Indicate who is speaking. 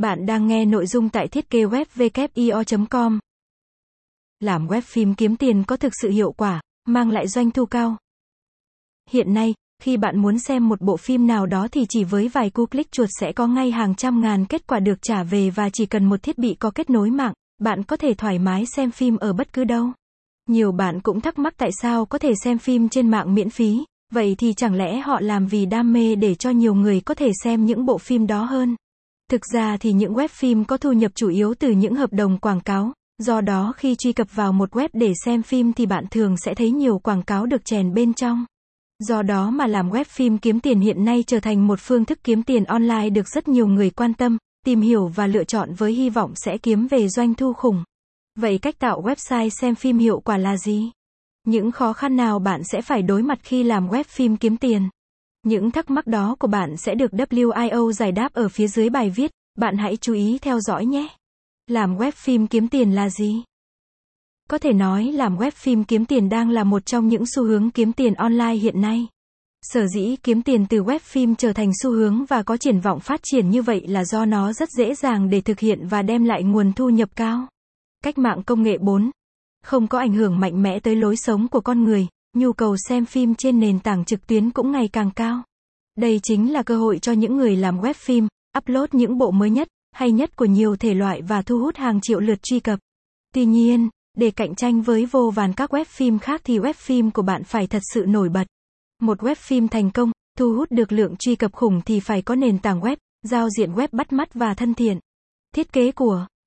Speaker 1: Bạn đang nghe nội dung tại thiết kế web com Làm web phim kiếm tiền có thực sự hiệu quả, mang lại doanh thu cao. Hiện nay, khi bạn muốn xem một bộ phim nào đó thì chỉ với vài cú click chuột sẽ có ngay hàng trăm ngàn kết quả được trả về và chỉ cần một thiết bị có kết nối mạng, bạn có thể thoải mái xem phim ở bất cứ đâu. Nhiều bạn cũng thắc mắc tại sao có thể xem phim trên mạng miễn phí, vậy thì chẳng lẽ họ làm vì đam mê để cho nhiều người có thể xem những bộ phim đó hơn? Thực ra thì những web phim có thu nhập chủ yếu từ những hợp đồng quảng cáo, do đó khi truy cập vào một web để xem phim thì bạn thường sẽ thấy nhiều quảng cáo được chèn bên trong. Do đó mà làm web phim kiếm tiền hiện nay trở thành một phương thức kiếm tiền online được rất nhiều người quan tâm, tìm hiểu và lựa chọn với hy vọng sẽ kiếm về doanh thu khủng. Vậy cách tạo website xem phim hiệu quả là gì? Những khó khăn nào bạn sẽ phải đối mặt khi làm web phim kiếm tiền? Những thắc mắc đó của bạn sẽ được WIO giải đáp ở phía dưới bài viết, bạn hãy chú ý theo dõi nhé. Làm web phim kiếm tiền là gì? Có thể nói làm web phim kiếm tiền đang là một trong những xu hướng kiếm tiền online hiện nay. Sở dĩ kiếm tiền từ web phim trở thành xu hướng và có triển vọng phát triển như vậy là do nó rất dễ dàng để thực hiện và đem lại nguồn thu nhập cao. Cách mạng công nghệ 4 không có ảnh hưởng mạnh mẽ tới lối sống của con người, nhu cầu xem phim trên nền tảng trực tuyến cũng ngày càng cao. Đây chính là cơ hội cho những người làm web phim, upload những bộ mới nhất, hay nhất của nhiều thể loại và thu hút hàng triệu lượt truy cập. Tuy nhiên, để cạnh tranh với vô vàn các web phim khác thì web phim của bạn phải thật sự nổi bật. Một web phim thành công, thu hút được lượng truy cập khủng thì phải có nền tảng web, giao diện web bắt mắt và thân thiện. Thiết kế của